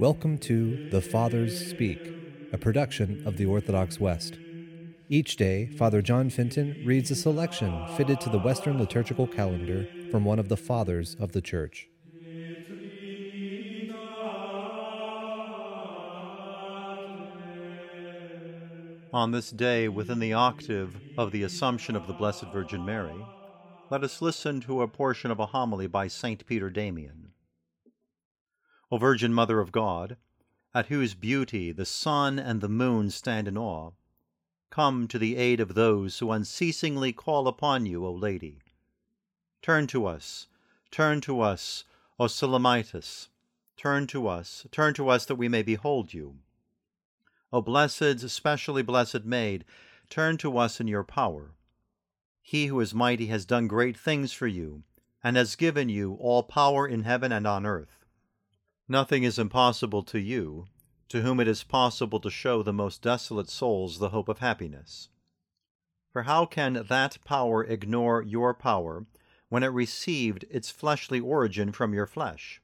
Welcome to The Fathers Speak, a production of the Orthodox West. Each day, Father John Fenton reads a selection fitted to the Western liturgical calendar from one of the Fathers of the Church. On this day, within the octave of the Assumption of the Blessed Virgin Mary, let us listen to a portion of a homily by St. Peter Damian. O Virgin Mother of God, at whose beauty the sun and the moon stand in awe, come to the aid of those who unceasingly call upon you, O Lady. Turn to us, turn to us, O Sulamitis, turn to us, turn to us that we may behold you. O blessed, especially blessed Maid, turn to us in your power. He who is mighty has done great things for you, and has given you all power in heaven and on earth. Nothing is impossible to you, to whom it is possible to show the most desolate souls the hope of happiness. For how can that power ignore your power when it received its fleshly origin from your flesh?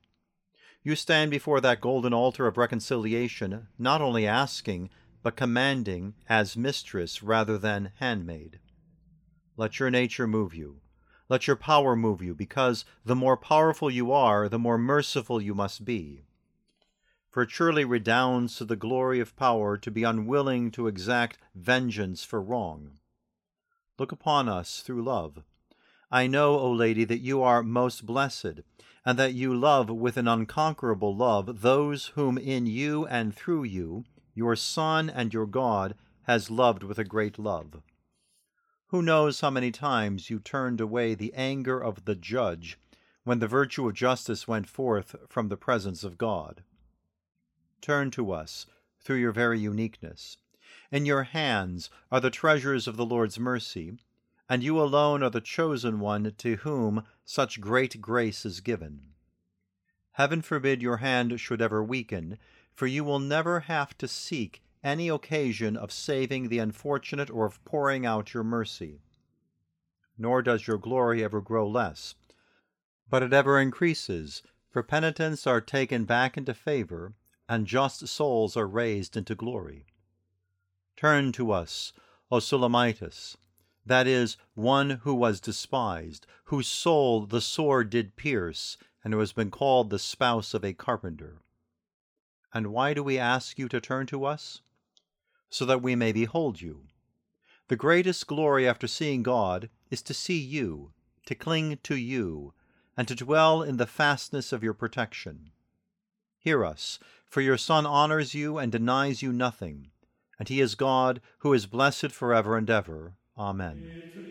You stand before that golden altar of reconciliation, not only asking, but commanding as mistress rather than handmaid. Let your nature move you. Let your power move you, because the more powerful you are, the more merciful you must be. For it surely redounds to the glory of power to be unwilling to exact vengeance for wrong. Look upon us through love. I know, O Lady, that you are most blessed, and that you love with an unconquerable love those whom in you and through you your Son and your God has loved with a great love. Who knows how many times you turned away the anger of the judge when the virtue of justice went forth from the presence of God? Turn to us through your very uniqueness. In your hands are the treasures of the Lord's mercy and you alone are the chosen one to whom such great grace is given. Heaven forbid your hand should ever weaken, for you will never have to seek any occasion of saving the unfortunate or of pouring out your mercy. Nor does your glory ever grow less, but it ever increases, for penitents are taken back into favor, and just souls are raised into glory. Turn to us, O Sulamitis, that is, one who was despised, whose soul the sword did pierce, and who has been called the spouse of a carpenter. And why do we ask you to turn to us? So that we may behold you. The greatest glory after seeing God is to see you, to cling to you, and to dwell in the fastness of your protection. Hear us, for your Son honors you and denies you nothing, and he is God who is blessed forever and ever. Amen.